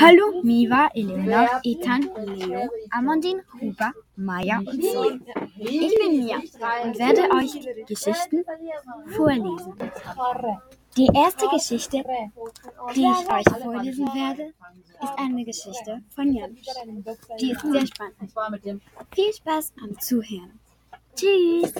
Hallo, Miva, Elena, Ethan, Leo, Amandine, Huber, Maya und Zoe. Ich bin Mia und werde euch Geschichten vorlesen. Die erste Geschichte, die ich euch vorlesen werde, ist eine Geschichte von Janusz. Die ist sehr spannend. Viel Spaß am Zuhören. Tschüss!